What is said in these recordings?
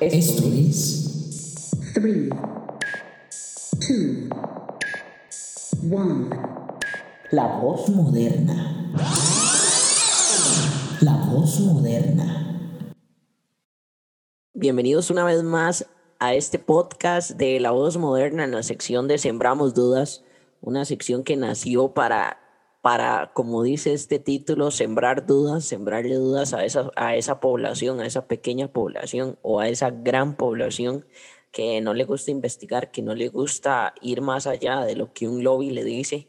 Esto es 3, 2, 1. La Voz Moderna. La Voz Moderna. Bienvenidos una vez más a este podcast de La Voz Moderna en la sección de Sembramos Dudas, una sección que nació para, para como dice este título, sembrar dudas, sembrarle dudas a esa, a esa población, a esa pequeña población o a esa gran población que no le gusta investigar, que no le gusta ir más allá de lo que un lobby le dice.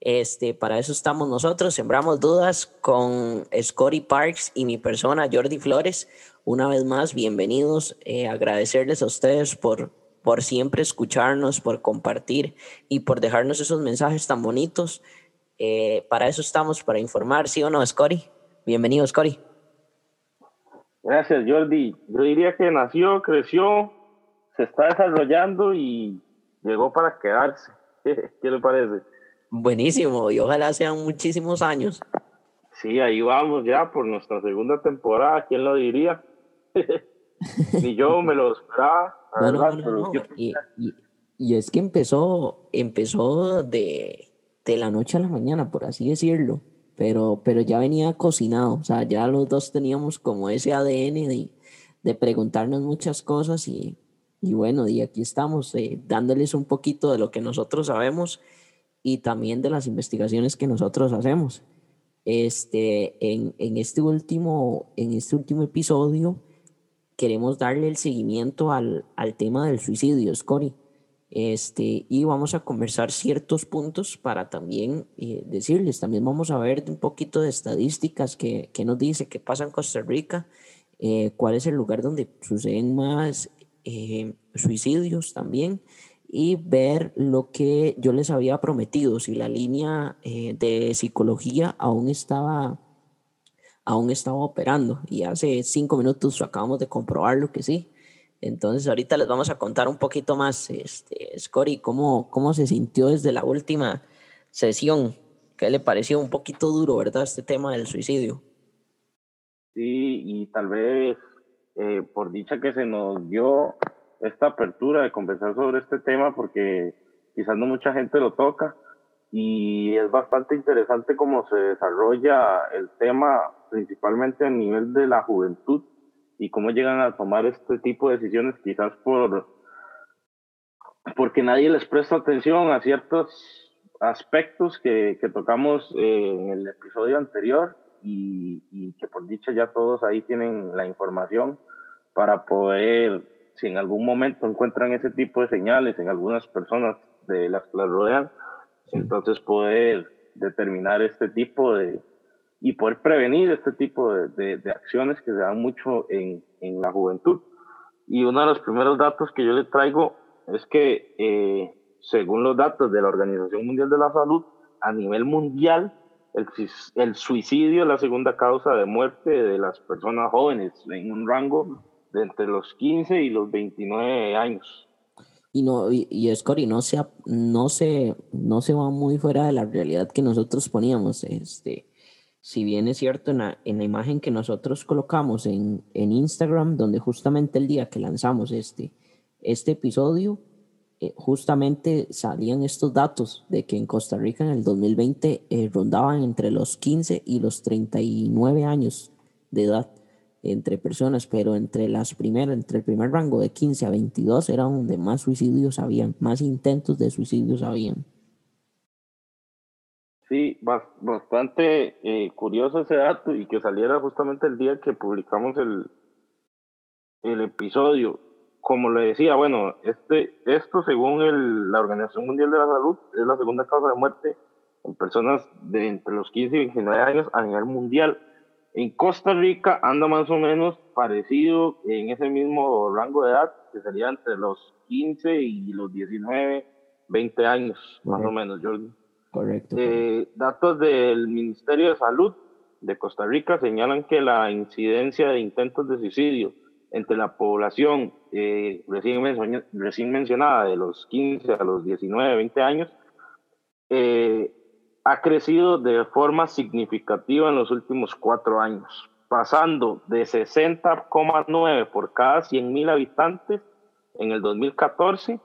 Este, para eso estamos nosotros, sembramos dudas con Scotty Parks y mi persona Jordi Flores. Una vez más, bienvenidos. Eh, agradecerles a ustedes por, por siempre escucharnos, por compartir y por dejarnos esos mensajes tan bonitos. Eh, para eso estamos, para informar, ¿sí o no, Scotty? Bienvenido, Scotty. Gracias, Jordi. Yo diría que nació, creció, se está desarrollando y llegó para quedarse. ¿Qué le parece? Buenísimo, y ojalá sean muchísimos años. Sí, ahí vamos ya por nuestra segunda temporada, ¿quién lo diría? Ni yo me lo esperaba. No, no, no, y, y, y, es que empezó, empezó de, de la noche a la mañana, por así decirlo, pero, pero ya venía cocinado, o sea, ya los dos teníamos como ese ADN de, de preguntarnos muchas cosas y, y bueno, y aquí estamos eh, dándoles un poquito de lo que nosotros sabemos y también de las investigaciones que nosotros hacemos. Este, en, en, este último, en este último episodio queremos darle el seguimiento al, al tema del suicidio, Scotty. Este, y vamos a conversar ciertos puntos para también eh, decirles, también vamos a ver un poquito de estadísticas que, que nos dice qué pasa en Costa Rica, eh, cuál es el lugar donde suceden más eh, suicidios también y ver lo que yo les había prometido, si la línea eh, de psicología aún estaba, aún estaba operando. Y hace cinco minutos acabamos de comprobar lo que sí. Entonces ahorita les vamos a contar un poquito más, este, Scori, cómo, cómo se sintió desde la última sesión. ¿Qué le pareció un poquito duro, verdad, este tema del suicidio? Sí, y tal vez eh, por dicha que se nos dio esta apertura de conversar sobre este tema porque quizás no mucha gente lo toca y es bastante interesante cómo se desarrolla el tema principalmente a nivel de la juventud y cómo llegan a tomar este tipo de decisiones quizás por porque nadie les presta atención a ciertos aspectos que, que tocamos en el episodio anterior y, y que por dicha ya todos ahí tienen la información para poder si en algún momento encuentran ese tipo de señales en algunas personas de las que las rodean, entonces poder determinar este tipo de, y poder prevenir este tipo de, de, de acciones que se dan mucho en, en, la juventud. Y uno de los primeros datos que yo le traigo es que, eh, según los datos de la Organización Mundial de la Salud, a nivel mundial, el, el suicidio es la segunda causa de muerte de las personas jóvenes en un rango de entre los 15 y los 29 años. Y no, y, y Scotty, no se, no, se, no se va muy fuera de la realidad que nosotros poníamos. Este, si bien es cierto, en la, en la imagen que nosotros colocamos en, en Instagram, donde justamente el día que lanzamos este, este episodio, eh, justamente salían estos datos de que en Costa Rica en el 2020 eh, rondaban entre los 15 y los 39 años de edad entre personas, pero entre las primeras, entre el primer rango de 15 a 22 era donde más suicidios habían, más intentos de suicidios habían. Sí, bastante eh, curioso ese dato y que saliera justamente el día que publicamos el, el episodio. Como le decía, bueno, este, esto según el, la Organización Mundial de la Salud es la segunda causa de muerte en personas de entre los 15 y 29 años a nivel mundial en Costa Rica anda más o menos parecido en ese mismo rango de edad, que sería entre los 15 y los 19, 20 años, más o menos, Jordi. Correcto. Eh, datos del Ministerio de Salud de Costa Rica señalan que la incidencia de intentos de suicidio entre la población eh, recién, men recién mencionada de los 15 a los 19, 20 años eh, ha crecido de forma significativa en los últimos cuatro años. pasando de 60,9 por cada 100.000 habitantes en el 2014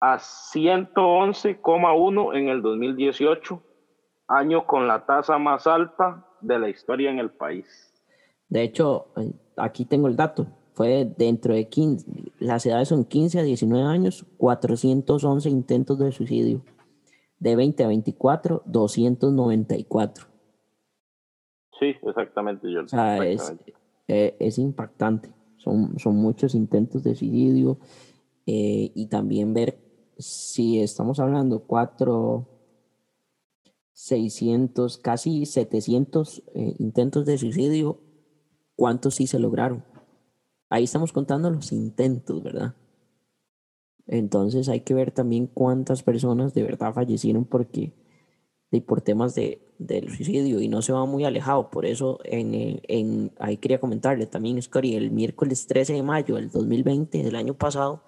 a 111,1 en el 2018, año con la tasa más alta de la historia en el país. De hecho, aquí tengo el dato. Fue dentro de 15, las edades son 15 a 19 años, 411 intentos de suicidio. De 20 a 24, 294. Sí, exactamente, yo. O sea, es, eh, es, impactante. Son, son muchos intentos de suicidio eh, y también ver si estamos hablando 4, 600, casi 700 eh, intentos de suicidio, ¿cuántos sí se lograron? Ahí estamos contando los intentos, ¿verdad? Entonces hay que ver también cuántas personas de verdad fallecieron porque de, por temas de, del suicidio y no se va muy alejado. Por eso en, en, ahí quería comentarle también, Scotty, el miércoles 13 de mayo del 2020, del año pasado,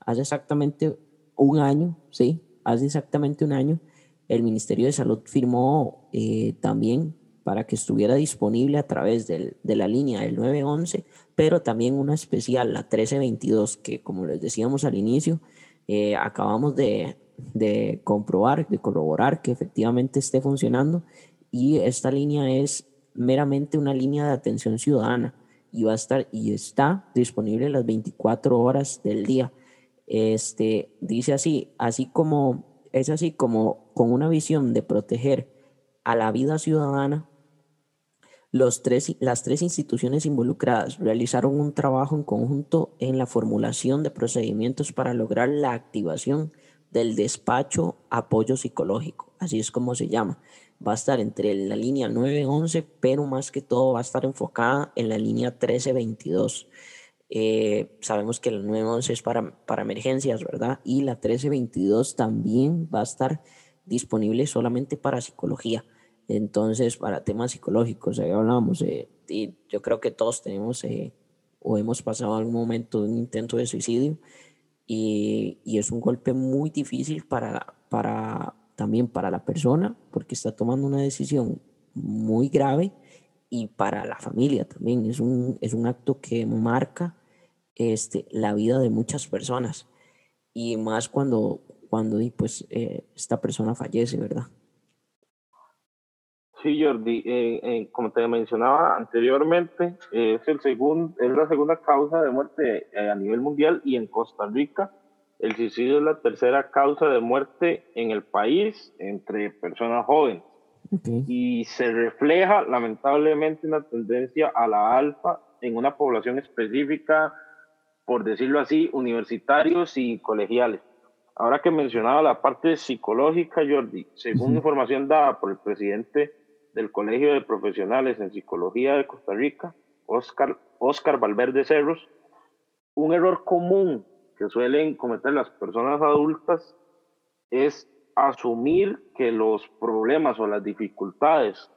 hace exactamente un año, sí, hace exactamente un año, el Ministerio de Salud firmó eh, también para que estuviera disponible a través de la línea del 911, pero también una especial, la 1322, que como les decíamos al inicio, eh, acabamos de, de comprobar, de corroborar que efectivamente esté funcionando y esta línea es meramente una línea de atención ciudadana y va a estar y está disponible las 24 horas del día. Este dice así, así como es así como con una visión de proteger a la vida ciudadana, los tres, las tres instituciones involucradas realizaron un trabajo en conjunto en la formulación de procedimientos para lograr la activación del despacho apoyo psicológico, así es como se llama. Va a estar entre la línea 911, pero más que todo va a estar enfocada en la línea 1322. Eh, sabemos que la 911 es para, para emergencias, ¿verdad? Y la 1322 también va a estar disponible solamente para psicología. Entonces, para temas psicológicos, ahí hablábamos, y yo creo que todos tenemos eh, o hemos pasado algún momento de un intento de suicidio y, y, es un golpe muy difícil para, para también para la persona porque está tomando una decisión muy grave y para la familia también es un, es un acto que marca este, la vida de muchas personas y más cuando, cuando pues, eh, esta persona fallece, ¿verdad? Sí, Jordi, eh, eh, como te mencionaba anteriormente, es, el segundo, es la segunda causa de muerte a nivel mundial y en Costa Rica el suicidio es la tercera causa de muerte en el país entre personas jóvenes. Y se refleja lamentablemente una tendencia a la alfa en una población específica, por decirlo así, universitarios y colegiales. Ahora que mencionaba la parte psicológica, Jordi, según información dada por el presidente del Colegio de Profesionales en Psicología de Costa Rica, Oscar, Oscar Valverde Cerros, un error común que suelen cometer las personas adultas es asumir que los problemas o las dificultades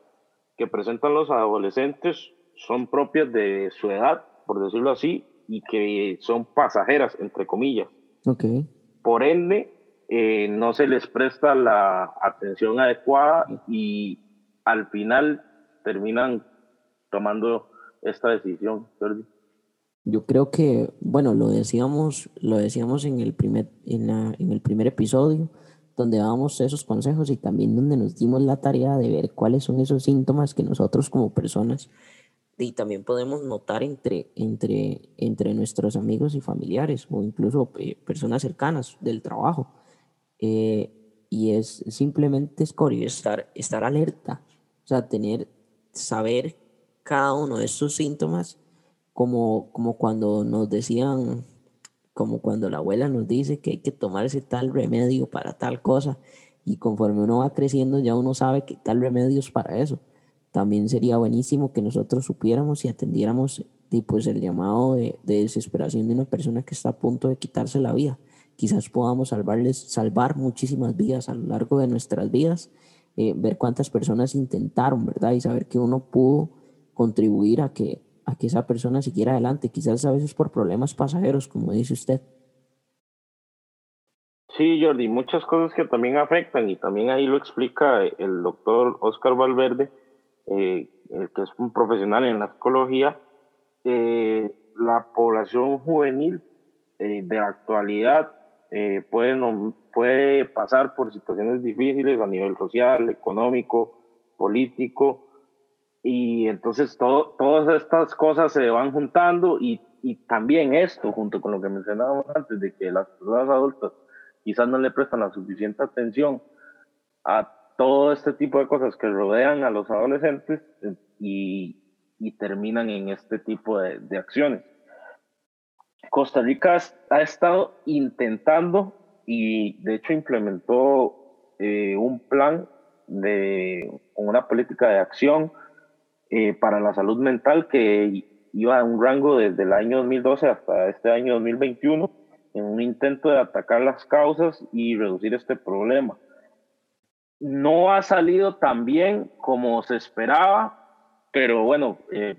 que presentan los adolescentes son propias de su edad, por decirlo así, y que son pasajeras, entre comillas. Okay. Por ende, eh, no se les presta la atención adecuada y al final terminan tomando esta decisión. Yo creo que, bueno, lo decíamos, lo decíamos en el primer, en, la, en el primer episodio, donde dábamos esos consejos y también donde nos dimos la tarea de ver cuáles son esos síntomas que nosotros como personas y también podemos notar entre, entre, entre nuestros amigos y familiares o incluso eh, personas cercanas del trabajo. Eh, y es simplemente estar, estar alerta, o sea, tener, saber cada uno de esos síntomas como, como cuando nos decían, como cuando la abuela nos dice que hay que tomarse tal remedio para tal cosa y conforme uno va creciendo ya uno sabe que tal remedio es para eso. También sería buenísimo que nosotros supiéramos y atendiéramos pues, el llamado de, desesperación de una persona que está a punto de quitarse la vida. Quizás podamos salvarles, salvar muchísimas vidas a lo largo de nuestras vidas, eh, ver cuántas personas intentaron, ¿verdad? Y saber que uno pudo contribuir a que a que esa persona siguiera adelante, quizás a veces por problemas pasajeros, como dice usted. Sí, Jordi, muchas cosas que también afectan y también ahí lo explica el doctor Oscar Valverde, eh, que es un profesional en la psicología, eh, la población juvenil de la actualidad puede, no, puede pasar por situaciones difíciles a nivel social, económico, político, y entonces todo, todas estas cosas se van juntando y, y, también esto, junto con lo que mencionábamos antes, de que las personas adultas quizás no le prestan la suficiente atención a todo este tipo de cosas que rodean a los adolescentes eh, y, y terminan en este tipo de, de, acciones. Costa Rica ha estado intentando y de hecho implementó eh, un plan de una política de acción eh, para la salud mental que iba a un rango desde el año 2012 hasta este año 2021 en un intento de atacar las causas y reducir este problema. No ha salido tan bien como se esperaba, pero bueno, eh,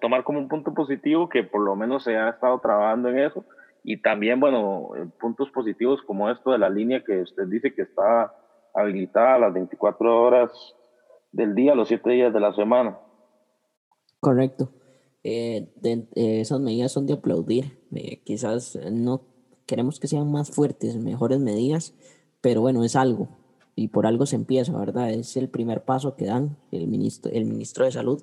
tomar como un punto positivo que por lo menos se ha estado trabajando en eso y también, bueno, puntos positivos como esto de la línea que usted dice que está habilitada a las 24 horas del día, los siete días de la semana. Correcto. Eh, de, eh, esas medidas son de aplaudir. Eh, quizás no queremos que sean más fuertes, mejores medidas, pero bueno, es algo. Y por algo se empieza, ¿verdad? Es el primer paso que dan el ministro, el ministro de Salud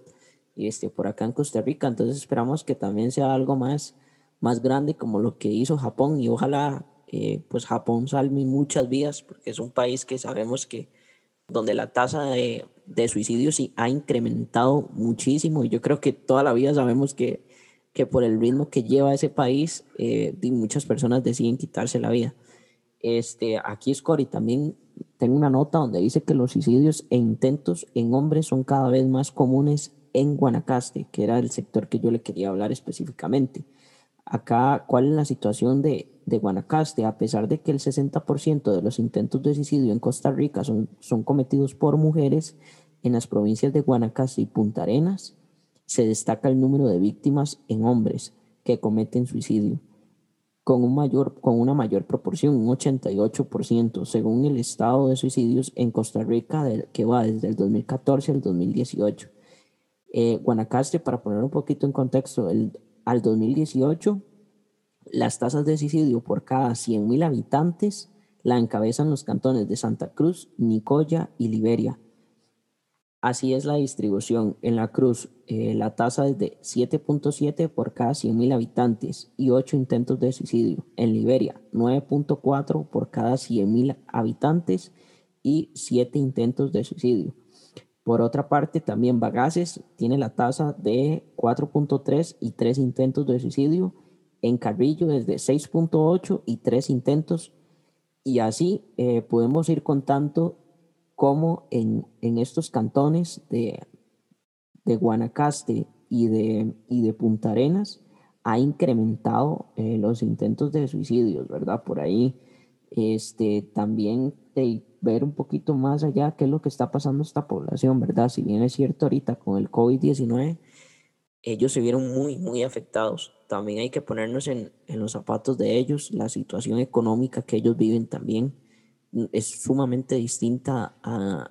y este, por acá en Costa Rica. Entonces esperamos que también sea algo más, más grande como lo que hizo Japón y ojalá pues Japón salve muchas vidas porque es un país que sabemos que donde la tasa de, de suicidios sí ha incrementado muchísimo y yo creo que toda la vida sabemos que, que por el ritmo que lleva ese país, eh, muchas personas deciden quitarse la vida. Este, aquí Scori también tengo una nota donde dice que los suicidios e intentos en hombres son cada vez más comunes en Guanacaste, que era el sector que yo le quería hablar específicamente. Acá, ¿cuál es la situación de, de Guanacaste? A pesar de que el 60% de los intentos de suicidio en Costa Rica son, son cometidos por mujeres, en las provincias de Guanacaste y Punta Arenas se destaca el número de víctimas en hombres que cometen suicidio, con, un mayor, con una mayor proporción, un 88%, según el estado de suicidios en Costa Rica, que va desde el 2014 al 2018. Eh, Guanacaste, para poner un poquito en contexto, el, al 2018, las tasas de suicidio por cada 100.000 habitantes la encabezan los cantones de Santa Cruz, Nicoya y Liberia, Así es la distribución. En la Cruz, eh, la tasa es de 7.7 por cada 100.000 habitantes y 8 intentos de suicidio. En Liberia, 9.4 por cada 100.000 habitantes y 7 intentos de suicidio. Por otra parte, también Bagaces tiene la tasa de 4.3 y 3 intentos de suicidio. En Carrillo es de 6.8 y 3 intentos. Y así eh, podemos ir contando cómo en, en estos cantones de, de Guanacaste y de, y de Punta Arenas ha incrementado eh, los intentos de suicidios, ¿verdad? Por ahí este, también ver un poquito más allá qué es lo que está pasando esta población, ¿verdad? Si bien es cierto ahorita con el COVID-19, ellos se vieron muy, muy afectados. También hay que ponernos en, en los zapatos de ellos, la situación económica que ellos viven también es sumamente distinta a,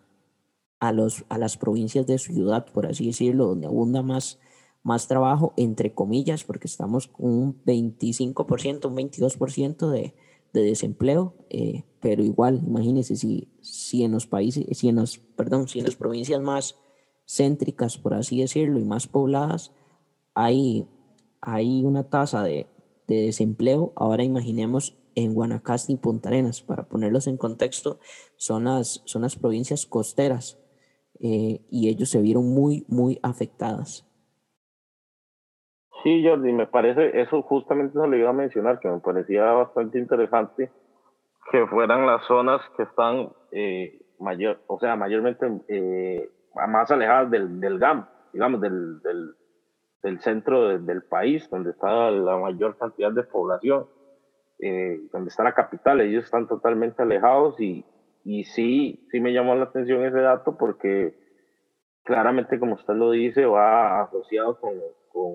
a, los, a las provincias de ciudad, por así decirlo, donde abunda más, más trabajo, entre comillas, porque estamos con un 25%, un 22% de, de desempleo, eh, pero igual, imagínense si, si en los países, si en los, perdón, si en las provincias más céntricas, por así decirlo, y más pobladas, hay, hay una tasa de, de desempleo, ahora imaginemos en Guanacaste y Punta Arenas. Para ponerlos en contexto, son las, son las provincias costeras eh, y ellos se vieron muy, muy afectadas. Sí, Jordi, me parece, eso justamente se le iba a mencionar, que me parecía bastante interesante que fueran las zonas que están eh, mayor, o sea, mayormente eh, más alejadas del, del GAM, digamos, del, del, del centro del país, donde está la mayor cantidad de población eh, donde está la capital, ellos están totalmente alejados y, y sí, sí me llamó la atención ese dato porque claramente, como usted lo dice, va asociado con, con,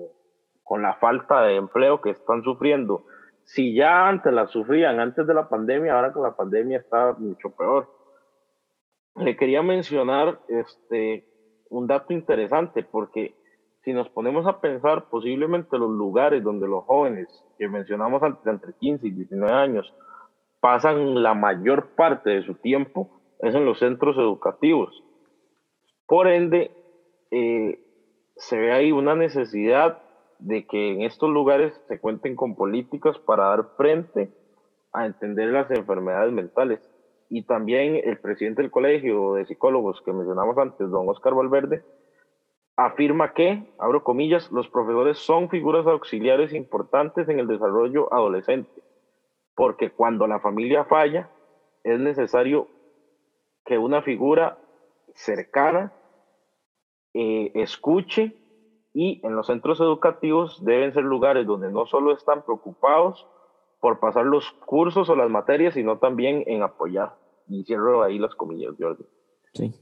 con la falta de empleo que están sufriendo. Si ya antes la sufrían, antes de la pandemia, ahora con la pandemia está mucho peor. Le quería mencionar este, un dato interesante porque si nos ponemos a pensar posiblemente los lugares donde los jóvenes que mencionamos antes, entre 15 y 19 años, pasan la mayor parte de su tiempo, es en los centros educativos. Por ende, eh, se ve ahí una necesidad de que en estos lugares se cuenten con políticas para dar frente a entender las enfermedades mentales. Y también el presidente del colegio de psicólogos que mencionamos antes, don Oscar Valverde, afirma que, abro comillas, los profesores son figuras auxiliares importantes en el desarrollo adolescente, porque cuando la familia falla, es necesario que una figura cercana eh, escuche y en los centros educativos deben ser lugares donde no solo están preocupados por pasar los cursos o las materias, sino también en apoyar. Y cierro ahí las comillas, Jordi. Sí.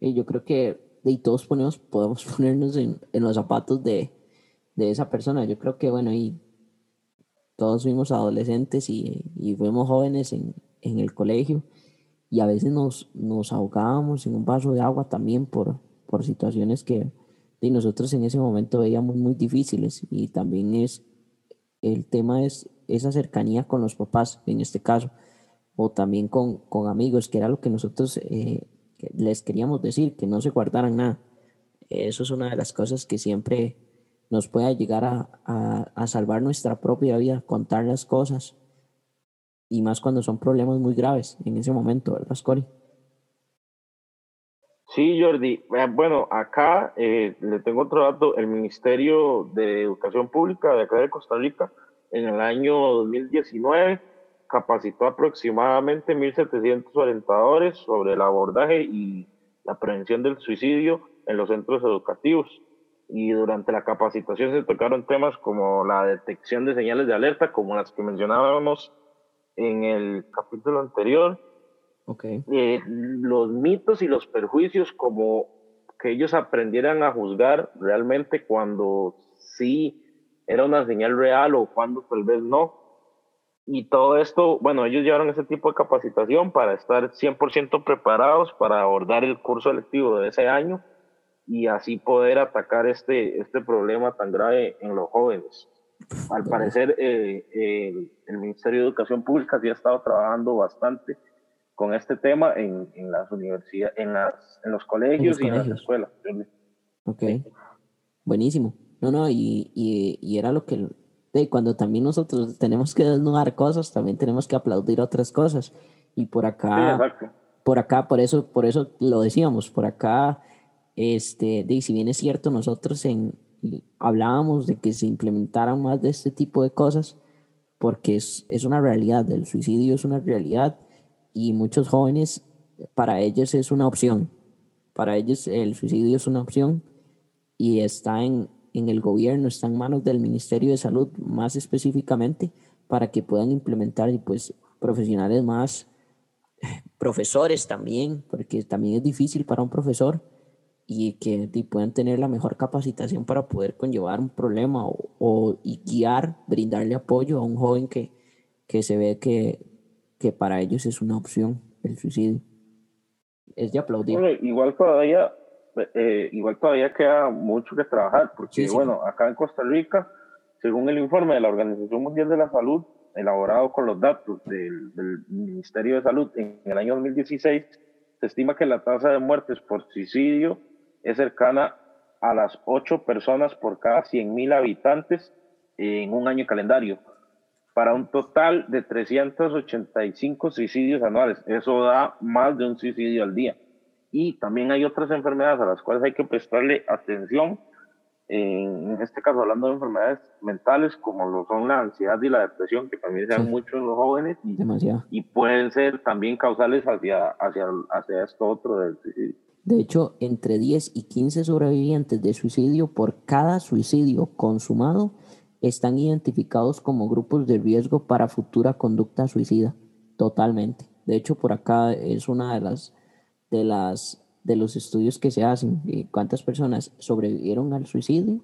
Y yo creo que y todos podemos ponernos en, en los zapatos de, de, esa persona. Yo creo que, bueno, y todos fuimos adolescentes y, y fuimos jóvenes en, en, el colegio y a veces nos, nos ahogábamos en un vaso de agua también por, por situaciones que y nosotros en ese momento veíamos muy difíciles y también es el tema es esa cercanía con los papás en este caso o también con, con amigos que era lo que nosotros eh, les queríamos decir, que no se guardaran nada. Eso es una de las cosas que siempre nos puede llegar a, a, salvar nuestra propia vida, contar las cosas. Y más cuando son problemas muy graves en ese momento, ¿verdad, Scori? Sí, Jordi. Eh, bueno, acá eh, le tengo otro dato. El Ministerio de Educación Pública de acá de Costa Rica, en el año 2019, capacitó aproximadamente 1.700 orientadores sobre el abordaje y la prevención del suicidio en los centros educativos. Y durante la capacitación se tocaron temas como la detección de señales de alerta, como las que mencionábamos en el capítulo anterior. Okay. Eh, los mitos y los perjuicios, como que ellos aprendieran a juzgar realmente cuando sí era una señal real o cuando tal vez no y todo esto, bueno, ellos llevaron ese tipo de capacitación para estar 100% preparados para abordar el curso electivo de ese año y así poder atacar este, este problema tan grave en los jóvenes. Al parecer, eh, el Ministerio de Educación Pública sí ha estado trabajando bastante con este tema en, en las universidades, en, las, en los colegios y en las escuelas. Ok, buenísimo. No, no, y, y, y era lo que de cuando también nosotros tenemos que desnudar cosas, también tenemos que aplaudir otras cosas. Y por acá, por acá, por eso, por eso lo decíamos, por acá, este, de, si bien es cierto, nosotros en, hablábamos de que se implementaran más de este tipo de cosas, porque es, es una realidad, el suicidio es una realidad y muchos jóvenes, para ellos es una opción, para ellos el suicidio es una opción y está en, en el gobierno, está en manos del Ministerio de Salud más específicamente para que puedan implementar pues profesionales más, profesores también, porque también es difícil para un profesor y que puedan tener la mejor capacitación para poder conllevar un problema o, y guiar, brindarle apoyo a un joven que, que se ve que, que para ellos es una opción el suicidio. Es de aplaudir. igual todavía eh, igual todavía queda mucho que trabajar, porque bueno, acá en Costa Rica, según el informe de la Organización Mundial de la Salud, elaborado con los datos del, del Ministerio de Salud en el año 2016, se estima que la tasa de muertes por suicidio es cercana a las 8 personas por cada 100.000 habitantes en un año calendario, para un total de 385 suicidios anuales. Eso da más de un suicidio al día. Y también hay otras enfermedades a las cuales hay que prestarle atención. En este caso, hablando de enfermedades mentales, como lo son la ansiedad y la depresión, que también se dan mucho en los jóvenes y, y, pueden ser también causales hacia, hacia, hacia esto otro del suicidio. De hecho, entre 10 y 15 sobrevivientes de suicidio por cada suicidio consumado están identificados como grupos de riesgo para futura conducta suicida. Totalmente. De hecho, por acá es una de las de, las, de los estudios que se hacen, y cuántas personas sobrevivieron al suicidio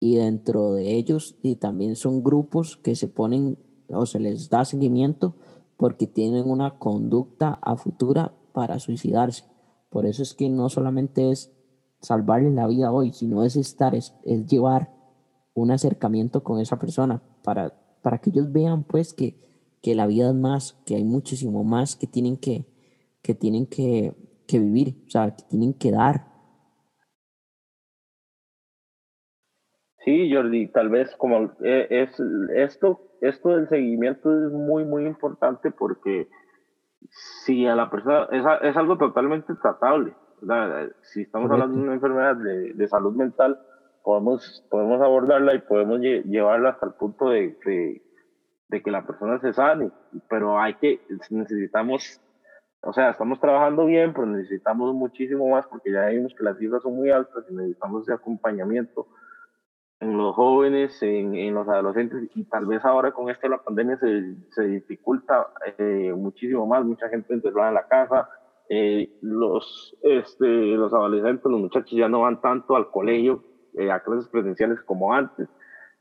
y dentro de ellos y también son grupos que se ponen o se les da seguimiento porque tienen una conducta a futura para suicidarse. Por eso es que no solamente es salvarle la vida hoy, sino es estar, es, llevar un acercamiento con esa persona para, para que ellos vean pues que, que la vida es más, que hay muchísimo más que tienen que, que, tienen que, que vivir, o sea, que tienen que dar. Sí, Jordi, tal vez como eh, es esto, esto del seguimiento es muy, muy importante porque si a la persona es, es algo totalmente tratable, si estamos hablando de una enfermedad de, de, salud mental, podemos, podemos abordarla y podemos llevarla hasta el punto de, de, de, que la persona se sane, pero hay que, necesitamos, o sea, estamos trabajando bien, pero necesitamos muchísimo más porque ya vimos que las cifras son muy altas y necesitamos ese acompañamiento en los jóvenes, en, los adolescentes, y tal vez ahora con esto de la pandemia se, dificulta eh, muchísimo más, mucha gente encerrada en la casa, eh, los, este, los adolescentes, los muchachos ya no van tanto al colegio, eh, a clases presenciales como antes,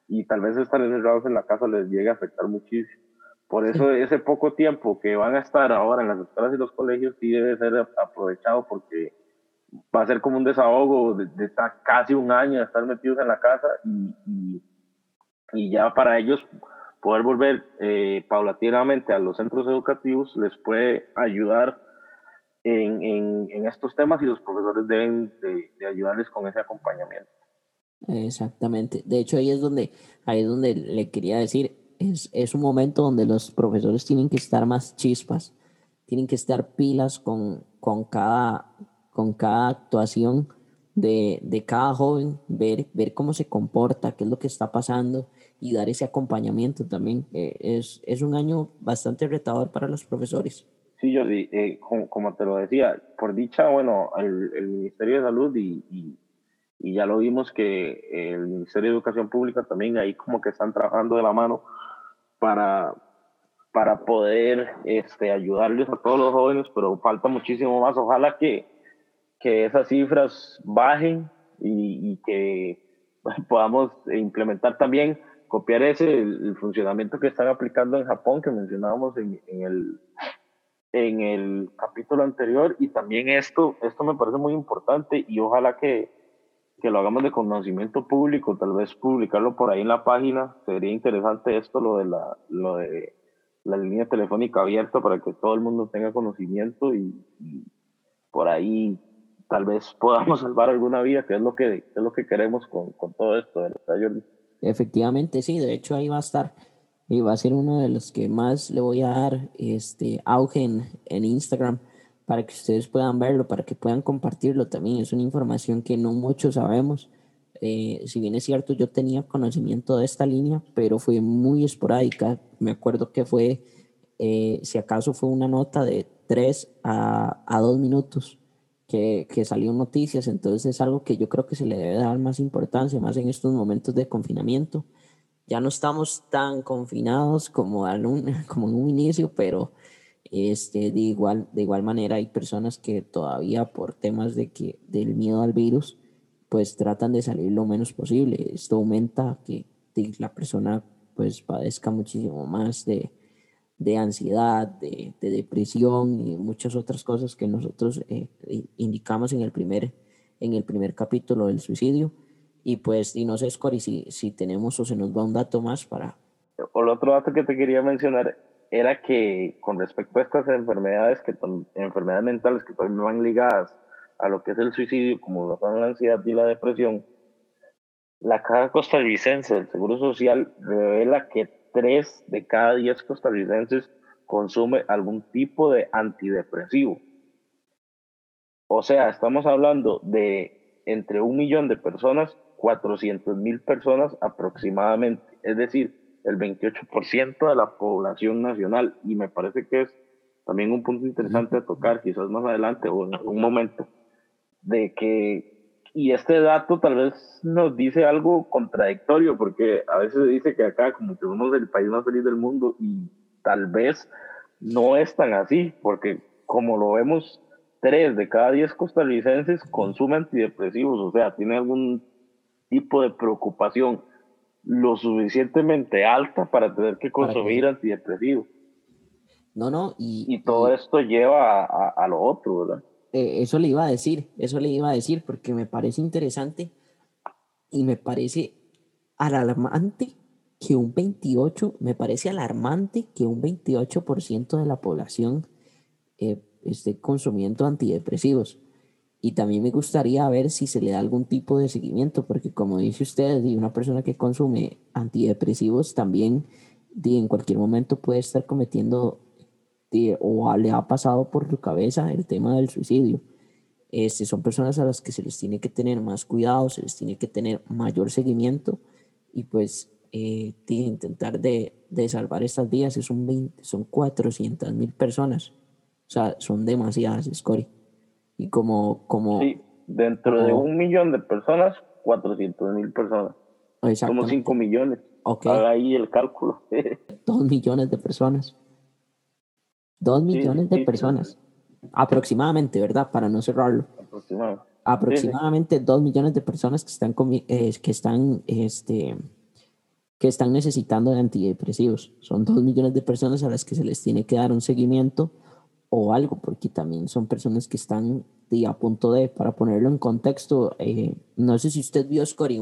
y tal vez estar encerrados en la casa les llegue a afectar muchísimo. Por eso ese poco tiempo que van a estar ahora en las escuelas y los colegios sí debe ser aprovechado porque va a ser como un desahogo de, estar casi un año de estar metidos en la casa y, y, ya para ellos poder volver eh, paulatinamente a los centros educativos les puede ayudar en, en, en estos temas y los profesores deben de, de, ayudarles con ese acompañamiento. Exactamente. De hecho, ahí es donde, ahí es donde le quería decir, es, es un momento donde los profesores tienen que estar más chispas, tienen que estar pilas con, con cada, con cada actuación de, de, cada joven, ver, ver cómo se comporta, qué es lo que está pasando y dar ese acompañamiento también. Eh, es, es un año bastante retador para los profesores. Sí, Jordi, eh, como, como, te lo decía, por dicha, bueno, el, el Ministerio de Salud y, y, y, ya lo vimos que el Ministerio de Educación Pública también ahí como que están trabajando de la mano para, para poder este, ayudarles a todos los jóvenes, pero falta muchísimo más. Ojalá que, que esas cifras bajen y, y, que podamos implementar también, copiar ese, el, funcionamiento que están aplicando en Japón, que mencionábamos en, en, el, en el capítulo anterior, y también esto, esto me parece muy importante y ojalá que, que lo hagamos de conocimiento público, tal vez publicarlo por ahí en la página, sería interesante esto, lo de la, lo de la línea telefónica abierta para que todo el mundo tenga conocimiento y, por ahí tal vez podamos salvar alguna vida, que es lo que, es lo que queremos con, con todo esto, ¿verdad? Efectivamente, sí, de hecho ahí va a estar y va a ser uno de los que más le voy a dar este auge en, en Instagram para que ustedes puedan verlo, para que puedan compartirlo también. Es una información que no muchos sabemos. Eh, si bien es cierto, yo tenía conocimiento de esta línea, pero fue muy esporádica. Me acuerdo que fue, eh, si acaso fue una nota de 3 a, a 2 minutos que, que salió noticias, entonces es algo que yo creo que se le debe dar más importancia, más en estos momentos de confinamiento. Ya no estamos tan confinados como, un, como en un inicio, pero este, de, igual, de igual manera hay personas que todavía por temas de que, del miedo al virus, pues tratan de salir lo menos posible. Esto aumenta que la persona pues padezca muchísimo más de, de ansiedad, de, de, depresión y muchas otras cosas que nosotros eh, indicamos en el, primer, en el primer capítulo del suicidio. Y pues, y no sé, Scori, si, si tenemos o se nos va un dato más para... O el otro dato que te quería mencionar era que con respecto a estas enfermedades, que enfermedades mentales que también van ligadas a lo que es el suicidio, como la ansiedad y la depresión, la Caja Costarricense del Seguro Social revela que 3 de cada 10 costarricenses consume algún tipo de antidepresivo. O sea, estamos hablando de entre un millón de personas, 400 mil personas aproximadamente, es decir, el 28% de la población nacional. Y me parece que es también un punto interesante a tocar, quizás más adelante o en algún momento, de que y este dato tal vez nos dice algo contradictorio, porque a veces se dice que acá como que somos el país más feliz del mundo y tal vez no es tan así, porque como lo vemos, tres de cada diez costarricenses consumen antidepresivos, o sea, tiene algún tipo de preocupación lo suficientemente alta para tener que consumir antidepresivos. No, no, y, y todo y, esto lleva a, a, a, lo otro, ¿verdad? eh, eso le iba a decir, eso le iba a decir porque me parece interesante y me parece alarmante que un 28, me parece alarmante que un 28% de la población eh, esté consumiendo antidepresivos. Y también me gustaría ver si se le da algún tipo de seguimiento, porque como dice usted, una persona que consume antidepresivos también en cualquier momento puede estar cometiendo o le ha pasado por su cabeza el tema del suicidio. Este, son personas a las que se les tiene que tener más cuidado, se les tiene que tener mayor seguimiento y pues eh, intentar de, de, salvar estas un 20, son 400 mil personas. O sea, son demasiadas, Scori. Y como... como sí, dentro de un millón de personas, 400 mil personas. Somos 5 millones. Okay. Haga ahí el cálculo. Dos millones de personas. Dos millones de personas. Aproximadamente, ¿verdad? Para no cerrarlo. Aproximadamente. Aproximadamente dos millones de personas que están, eh, que están, este, que están necesitando de antidepresivos. Son dos millones de personas a las que se les tiene que dar un seguimiento o algo, porque también son personas que están a punto de, para ponerlo en contexto, eh, no sé si usted vio, Scori,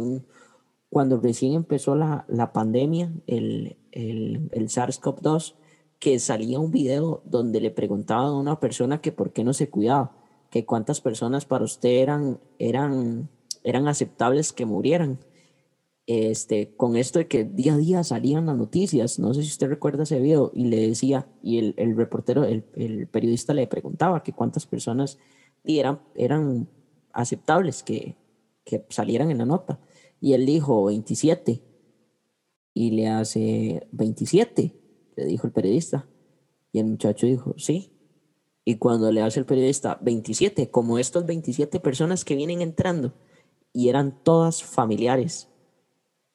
cuando recién empezó la, la pandemia, el, el, el SARS-CoV-2, que salía un video donde le preguntaban a una persona que por qué no se cuidaba, que cuántas personas para usted eran, eran, eran aceptables que murieran. Este, con esto de que día a día salían las noticias, no sé si usted recuerda ese video, y le decía, y el, reportero, el, periodista le preguntaba que cuántas personas eran, aceptables que, que salieran en la nota. Y él dijo 27. Y le hace 27 le dijo el periodista. Y el muchacho dijo, sí. Y cuando le hace el periodista 27, como estos 27 personas que vienen entrando, y eran todas familiares.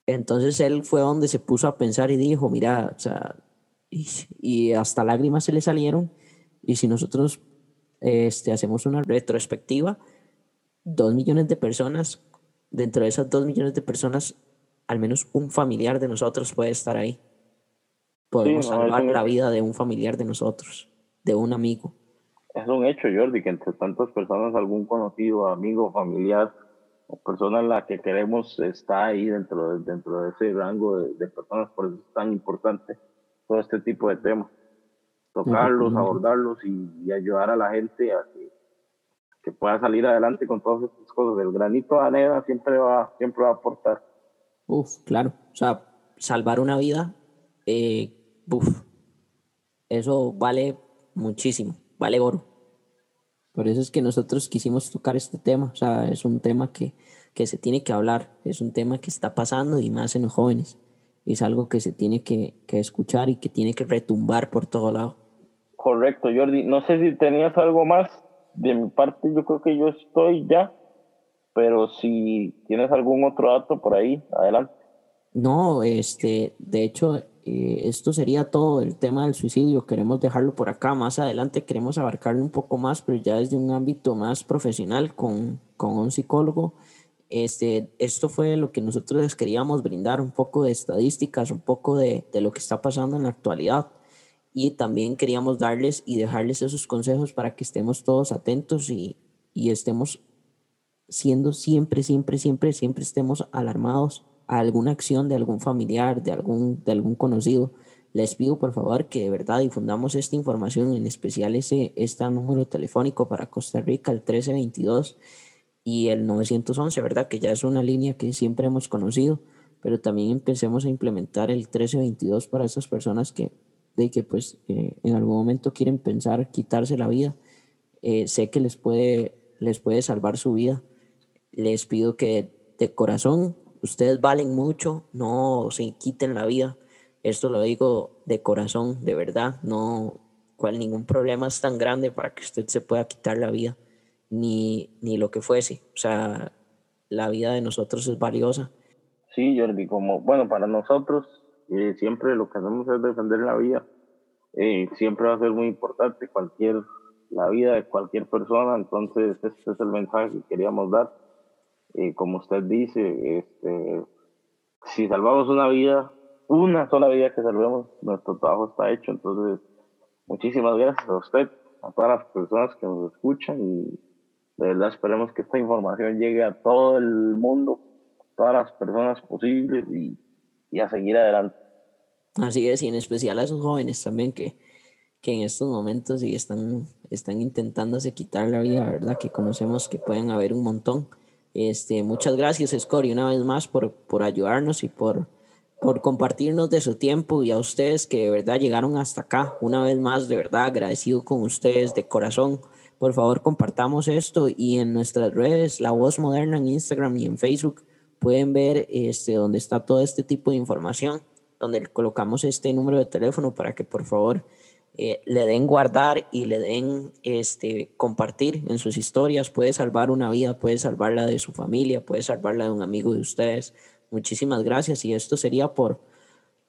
Entonces él fue donde se puso a pensar y dijo, mira, o sea, y, hasta lágrimas se le salieron. Y si nosotros este, hacemos una retrospectiva, dos millones de personas, dentro de esas dos millones de personas, al menos un familiar de nosotros puede estar ahí podemos salvar la vida de un familiar de nosotros, de un amigo. Es un hecho, Jordi, que entre tantas personas algún conocido, amigo, familiar o persona en la que queremos está ahí dentro de, dentro de ese rango de, personas, por eso es tan importante todo este tipo de temas. Tocarlos, abordarlos y, ayudar a la gente a que, que, pueda salir adelante con todas estas cosas. El granito de arena siempre va, siempre va a aportar. Uf, claro. O sea, salvar una vida eh, Buf, eso vale muchísimo, vale oro. Por eso es que nosotros quisimos tocar este tema, o sea, es un tema que, que se tiene que hablar, es un tema que está pasando y más en los jóvenes. Es algo que se tiene que, que escuchar y que tiene que retumbar por todo lado. Correcto, Jordi. No sé si tenías algo más. De mi parte, yo creo que yo estoy ya, pero si tienes algún otro dato por ahí, adelante. No, este, de hecho, eh, esto sería todo el tema del suicidio. Queremos dejarlo por acá. Más adelante queremos abarcarlo un poco más, pero ya desde un ámbito más profesional con, con un psicólogo. Este, esto fue lo que nosotros les queríamos brindar, un poco de estadísticas, un poco de, de lo que está pasando en la actualidad. Y también queríamos darles y dejarles esos consejos para que estemos todos atentos y, y estemos siendo siempre, siempre, siempre, siempre estemos alarmados alguna acción de algún familiar, de algún, de algún conocido, les pido por favor que de verdad difundamos esta información, en especial ese este número telefónico para Costa Rica, el 1322 y el 911, ¿verdad? Que ya es una línea que siempre hemos conocido, pero también empecemos a implementar el 1322 para esas personas que, de que pues eh, en algún momento quieren pensar quitarse la vida. Eh, sé que les puede, les puede salvar su vida. Les pido que de corazón ustedes valen mucho, no se quiten la vida. Esto lo digo de corazón, de verdad, no cual ningún problema es tan grande para que usted se pueda quitar la vida, ni, ni lo que fuese. O sea, la vida de nosotros es valiosa. Sí, Jordi, como, bueno, para nosotros eh, siempre lo que hacemos es defender la vida. Eh, siempre va a ser muy importante cualquier, la vida de cualquier persona, entonces este es el mensaje que queríamos dar y como usted dice, este, si salvamos una vida, una sola vida que salvemos, nuestro trabajo está hecho. Entonces, muchísimas gracias a usted a todas las personas que nos escuchan y de verdad esperemos que esta información llegue a todo el mundo, todas las personas posibles y, y a seguir adelante. Así es, y en especial a esos jóvenes también que, que en estos momentos sí están, están intentándose quitar la vida, ¿verdad? Que conocemos que pueden haber un montón. Este, muchas gracias, Scori, una vez más por, por ayudarnos y por, por compartirnos de su tiempo y a ustedes que de verdad llegaron hasta acá. Una vez más, de verdad agradecido con ustedes de corazón. Por favor, compartamos esto y en nuestras redes, La Voz Moderna en Instagram y en Facebook, pueden ver este, donde está todo este tipo de información, donde colocamos este número de teléfono para que por favor eh, le den guardar y le den este, compartir en sus historias. Puede salvar una vida, puede salvarla de su familia, puede salvarla de un amigo de ustedes Muchísimas gracias y esto sería por,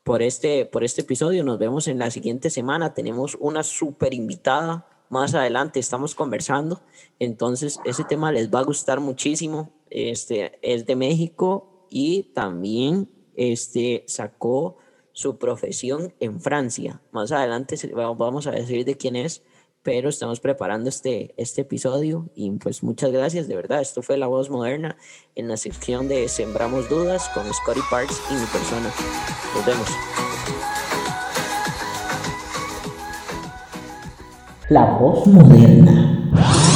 por, este, por este episodio. Nos vemos en la siguiente semana. Tenemos una súper invitada. Más adelante estamos conversando. Entonces, ese tema les va a gustar muchísimo. Este es de México y también este, sacó su profesión en Francia. Más adelante vamos a decir de quién es, pero estamos preparando este, este episodio y pues muchas gracias, de verdad, esto fue La Voz Moderna en la sección de Sembramos Dudas con Scotty Parks y mi persona. Nos vemos. La voz moderna.